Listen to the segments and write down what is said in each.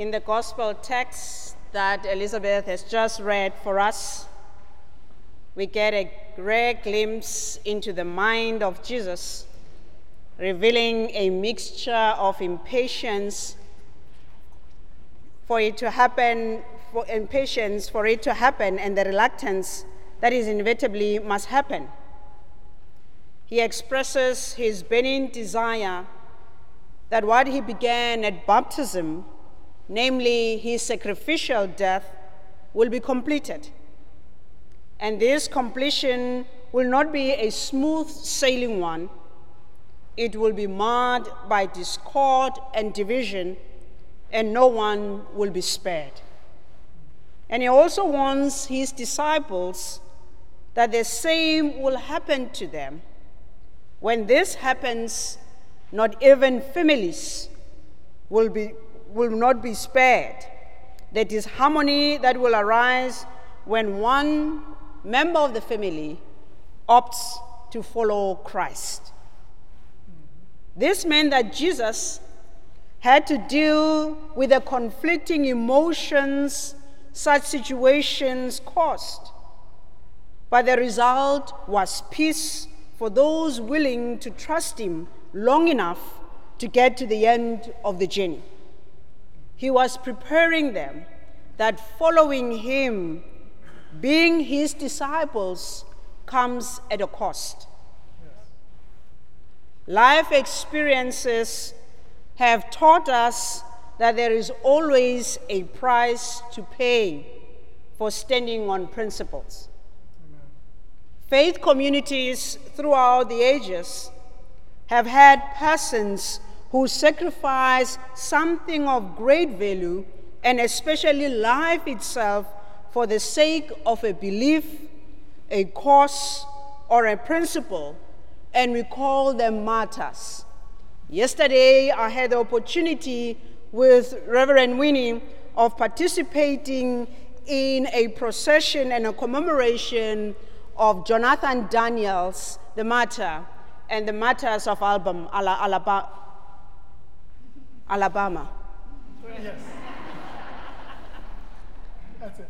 In the gospel text that Elizabeth has just read for us, we get a rare glimpse into the mind of Jesus, revealing a mixture of impatience for it to happen, for impatience for it to happen, and the reluctance that is inevitably must happen. He expresses his burning desire that what he began at baptism, namely his sacrificial death, will be completed. And this completion will not be a smooth sailing one. It will be marred by discord and division, and no one will be spared. And he also wants his disciples that the same will happen to them. When this happens, not even families will, be, will not be spared. There is harmony that will arise when one member of the family opts to follow Christ. This meant that Jesus had to deal with the conflicting emotions such situations caused. But the result was peace for those willing to trust Him long enough to get to the end of the journey. He was preparing them that following him, being his disciples, comes at a cost. Life experiences have taught us that there is always a price to pay for standing on principles. Faith communities throughout the ages have had persons who sacrifice something of great value and especially life itself for the sake of a belief, a cause, or a principle, and we call them martyrs. Yesterday, I had the opportunity with Reverend Winnie of participating in a procession and a commemoration of Jonathan Daniels, the martyr, and the martyrs of Alabama. Alabama. Yes. That's it.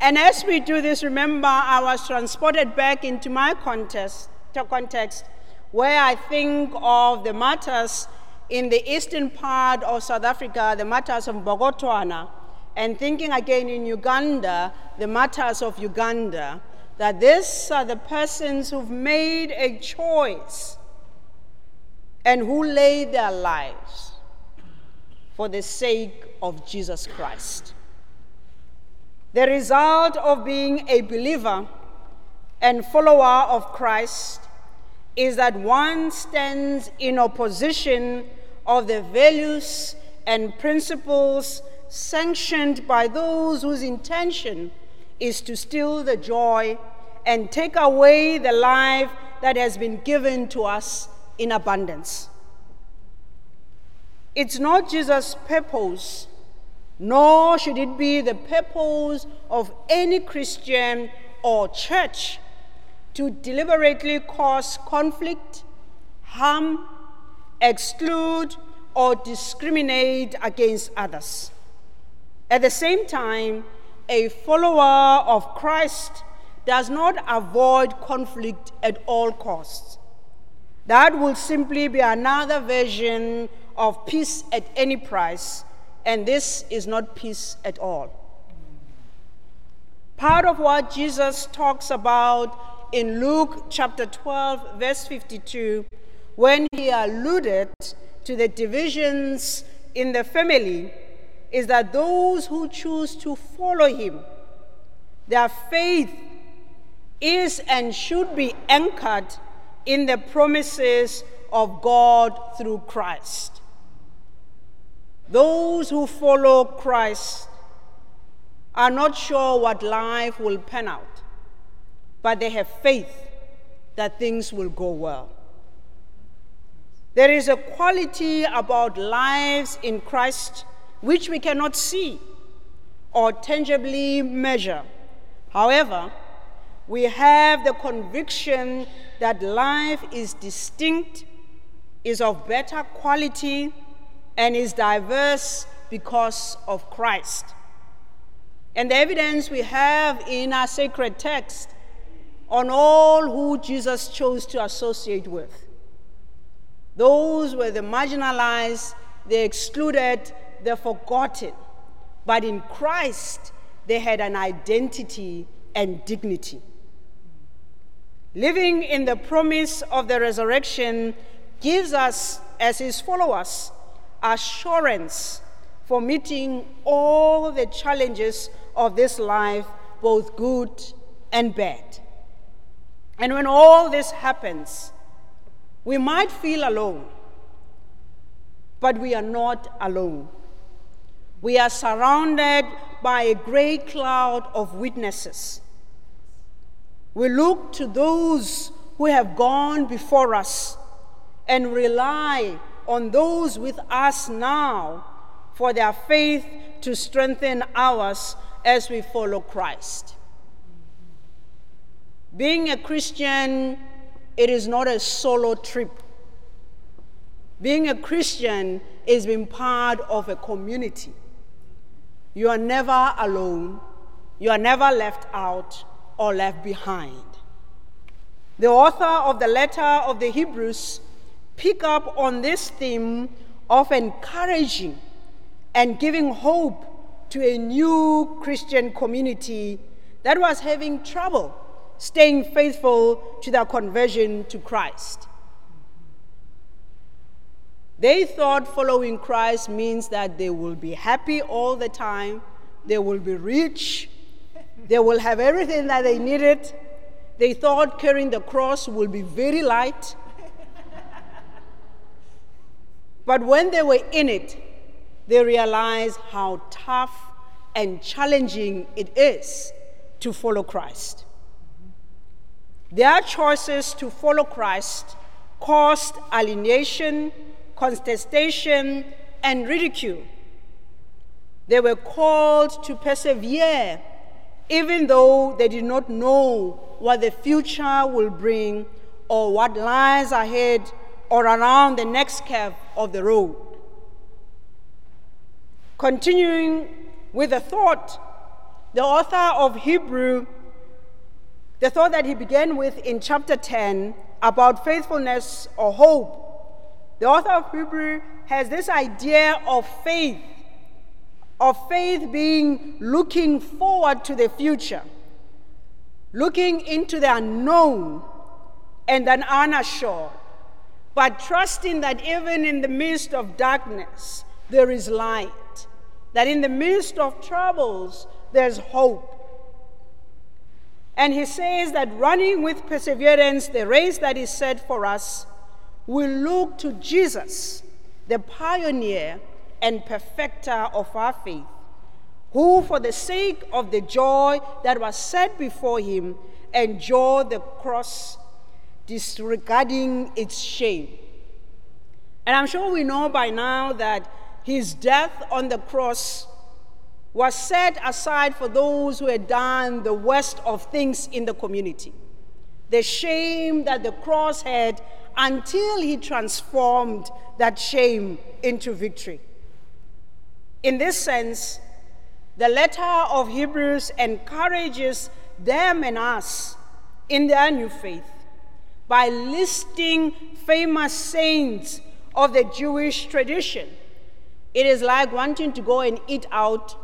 And as we do this, remember, I was transported back into my context, context where I think of the martyrs in the eastern part of South Africa, the martyrs of Mbokotwana, and thinking again in Uganda, the martyrs of Uganda, that these are the persons who've made a choice and who laid their lives for the sake of Jesus Christ. The result of being a believer and follower of Christ is that one stands in opposition of the values and principles sanctioned by those whose intention is to steal the joy and take away the life that has been given to us in abundance. It's not Jesus' purpose, nor should it be the purpose of any Christian or church to deliberately cause conflict, harm, exclude, or discriminate against others. At the same time, a follower of Christ does not avoid conflict at all costs. That will simply be another version of peace at any price, and this is not peace at all. Part of what Jesus talks about in Luke chapter 12, verse 52, when he alluded to the divisions in the family is that those who choose to follow him, their faith is and should be anchored in the promises of God through Christ. Those who follow Christ are not sure what life will pan out, but they have faith that things will go well. There is a quality about lives in Christ which we cannot see or tangibly measure. However, we have the conviction that life is distinct, is of better quality, and is diverse because of Christ. And the evidence we have in our sacred text on all who Jesus chose to associate with. Those were the marginalized, the excluded, the forgotten. But in Christ, they had an identity and dignity. Living in the promise of the resurrection gives us, as his followers, assurance for meeting all the challenges of this life, both good and bad. And when all this happens, we might feel alone, but we are not alone. We are surrounded by a great cloud of witnesses. We look to those who have gone before us and rely on those with us now for their faith to strengthen ours as we follow Christ. Being a Christian, it is not a solo trip. Being a Christian is being part of a community. You are never alone, you are never left out or left behind. The author of the letter of the Hebrews pick up on this theme of encouraging and giving hope to a new Christian community that was having trouble staying faithful to their conversion to Christ. They thought following Christ means that they will be happy all the time, they will be rich, they will have everything that they needed. They thought carrying the cross will be very light. But when they were in it, they realized how tough and challenging it is to follow Christ. Their choices to follow Christ caused alienation, contestation, and ridicule. They were called to persevere even though they did not know what the future will bring or what lies ahead or around the next curve of the road. Continuing with the thought, the author of Hebrew the thought that he began with in chapter 10 about faithfulness or hope, the author of Hebrew has this idea of faith, of faith being looking forward to the future, looking into the unknown and then unassured, but trusting that even in the midst of darkness, there is light, that in the midst of troubles, there's hope. And he says that running with perseverance the race that is set for us, we look to Jesus, the pioneer and perfecter of our faith, who, for the sake of the joy that was set before him, endured the cross, disregarding its shame. And I'm sure we know by now that his death on the cross was set aside for those who had done the worst of things in the community. The shame that the cross had until he transformed that shame into victory. In this sense, the letter of Hebrews encourages them and us in their new faith by listing famous saints of the Jewish tradition. It is like wanting to go and eat out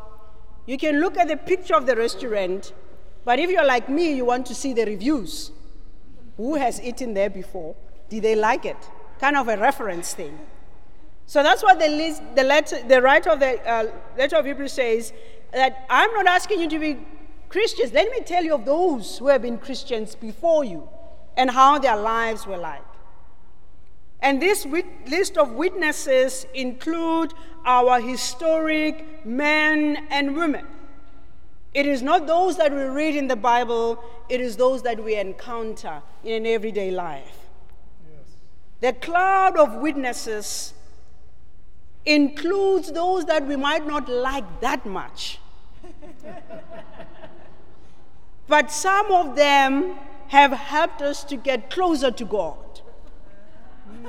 you can look at the picture of the restaurant, but if you're like me, you want to see the reviews. Who has eaten there before? Did they like it? Kind of a reference thing. So that's what the, list, the, letter, the writer of the uh, letter of Hebrews says that I'm not asking you to be Christians. Let me tell you of those who have been Christians before you and how their lives were like. And this list of witnesses include our historic men and women. It is not those that we read in the Bible, it is those that we encounter in an everyday life. Yes. The cloud of witnesses includes those that we might not like that much. but some of them have helped us to get closer to God.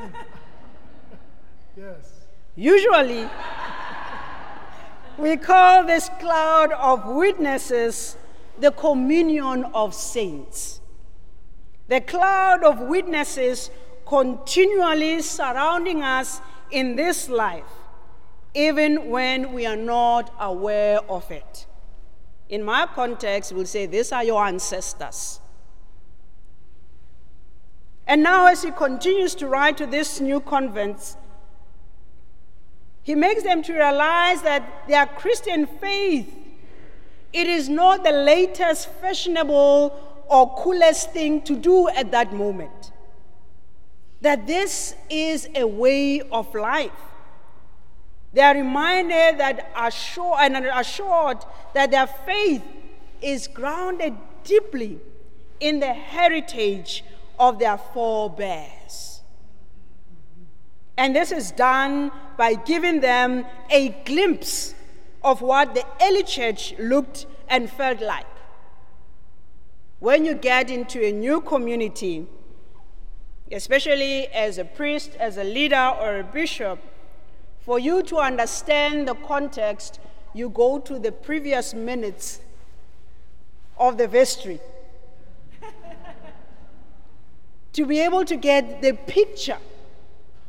yes. Usually, we call this cloud of witnesses the communion of saints. The cloud of witnesses continually surrounding us in this life, even when we are not aware of it. In my context, we'll say, These are your ancestors. And now, as he continues to write to these new converts, he makes them to realize that their Christian faith it is not the latest fashionable or coolest thing to do at that moment. That this is a way of life. They are reminded that assured and assured that their faith is grounded deeply in the heritage of their forebears. And this is done by giving them a glimpse of what the early church looked and felt like. When you get into a new community, especially as a priest, as a leader, or a bishop, for you to understand the context, you go to the previous minutes of the vestry. To be able to get the picture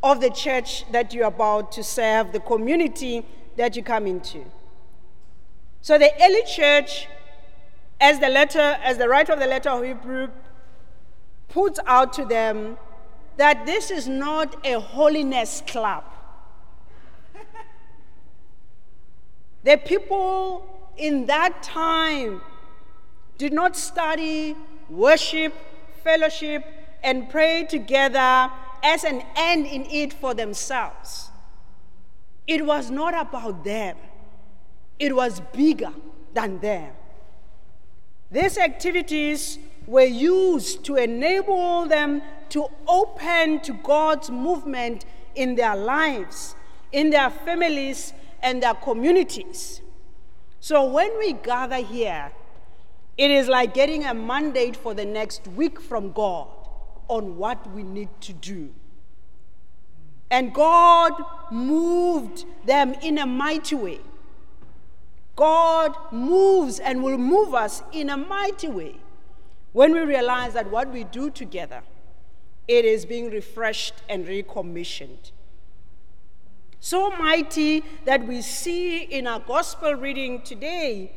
of the church that you're about to serve, the community that you come into. So the early church, as the letter, as the writer of the letter of Hebrew puts out to them, that this is not a holiness club. The people in that time did not study, worship, fellowship, and pray together as an end in it for themselves. It was not about them, it was bigger than them. These activities were used to enable them to open to God's movement in their lives, in their families, and their communities. So when we gather here, it is like getting a mandate for the next week from God on what we need to do. And God moved them in a mighty way. God moves and will move us in a mighty way when we realize that what we do together it is being refreshed and recommissioned so mighty that we see in our gospel reading today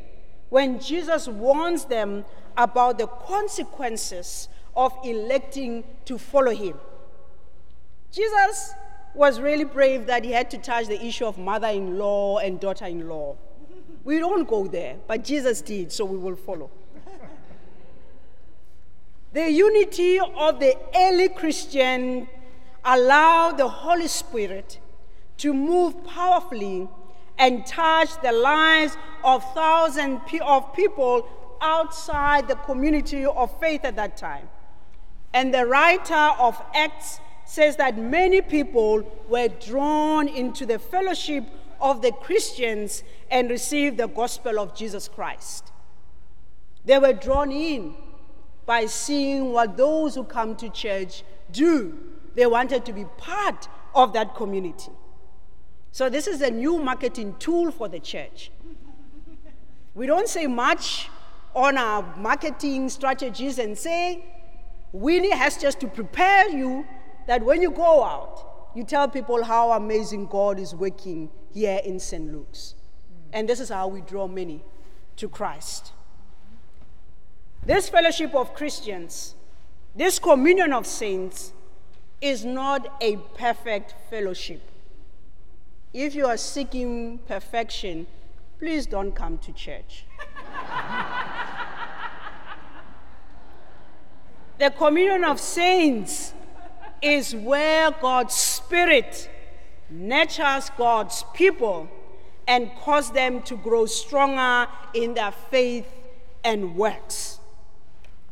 when Jesus warns them about the consequences of electing to follow him. Jesus was really brave that he had to touch the issue of mother in law and daughter in law. We don't go there, but Jesus did, so we will follow. the unity of the early Christian allowed the Holy Spirit to move powerfully and touch the lives of thousands of people outside the community of faith at that time. And the writer of Acts says that many people were drawn into the fellowship of the Christians and received the gospel of Jesus Christ. They were drawn in by seeing what those who come to church do. They wanted to be part of that community. So, this is a new marketing tool for the church. We don't say much on our marketing strategies and say, Winnie has just to prepare you that when you go out, you tell people how amazing God is working here in St. Luke's. And this is how we draw many to Christ. This fellowship of Christians, this communion of saints, is not a perfect fellowship. If you are seeking perfection, please don't come to church. The communion of saints is where God's Spirit nurtures God's people and cause them to grow stronger in their faith and works.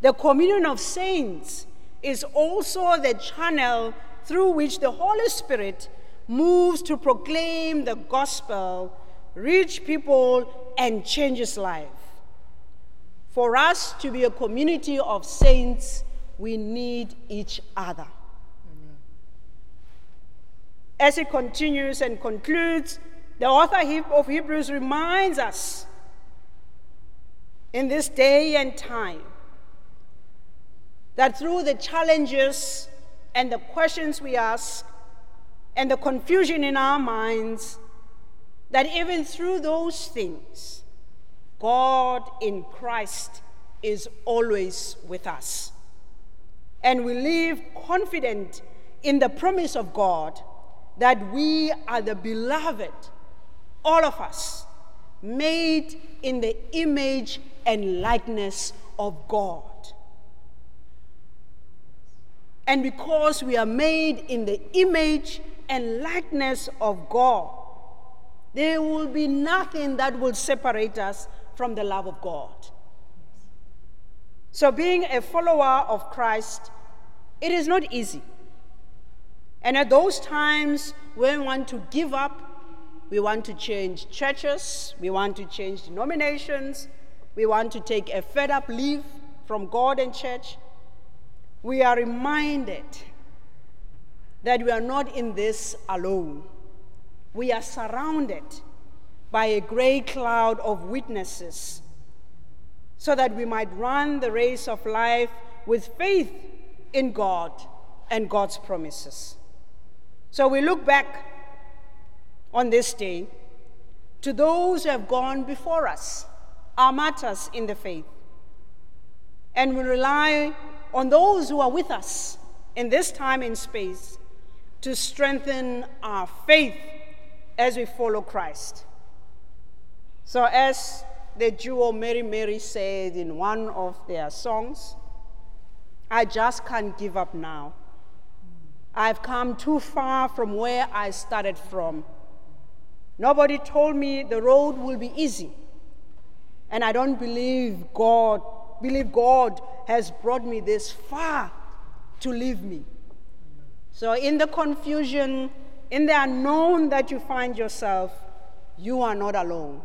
The communion of saints is also the channel through which the Holy Spirit moves to proclaim the gospel, reach people, and change his life. For us to be a community of saints, we need each other. Amen. As he continues and concludes, the author of Hebrews reminds us in this day and time that through the challenges and the questions we ask and the confusion in our minds, that even through those things, God in Christ is always with us. And we live confident in the promise of God that we are the beloved, all of us, made in the image and likeness of God. And because we are made in the image and likeness of God, there will be nothing that will separate us from the love of God. So, being a follower of Christ, it is not easy. And at those times when we want to give up, we want to change churches, we want to change denominations, we want to take a fed up leave from God and church, we are reminded that we are not in this alone. We are surrounded by a great cloud of witnesses so that we might run the race of life with faith in God and God's promises. So we look back on this day to those who have gone before us, our martyrs in the faith, and we rely on those who are with us in this time and space to strengthen our faith as we follow Christ. So, as the duo Mary Mary said in one of their songs, I just can't give up now. I've come too far from where I started from. Nobody told me the road will be easy. And I don't believe God, believe God has brought me this far to leave me. So, in the confusion, in the unknown that you find yourself, you are not alone.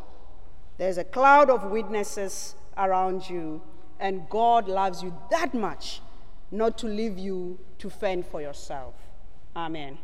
There's a cloud of witnesses around you, and God loves you that much not to leave you to fend for yourself. Amen.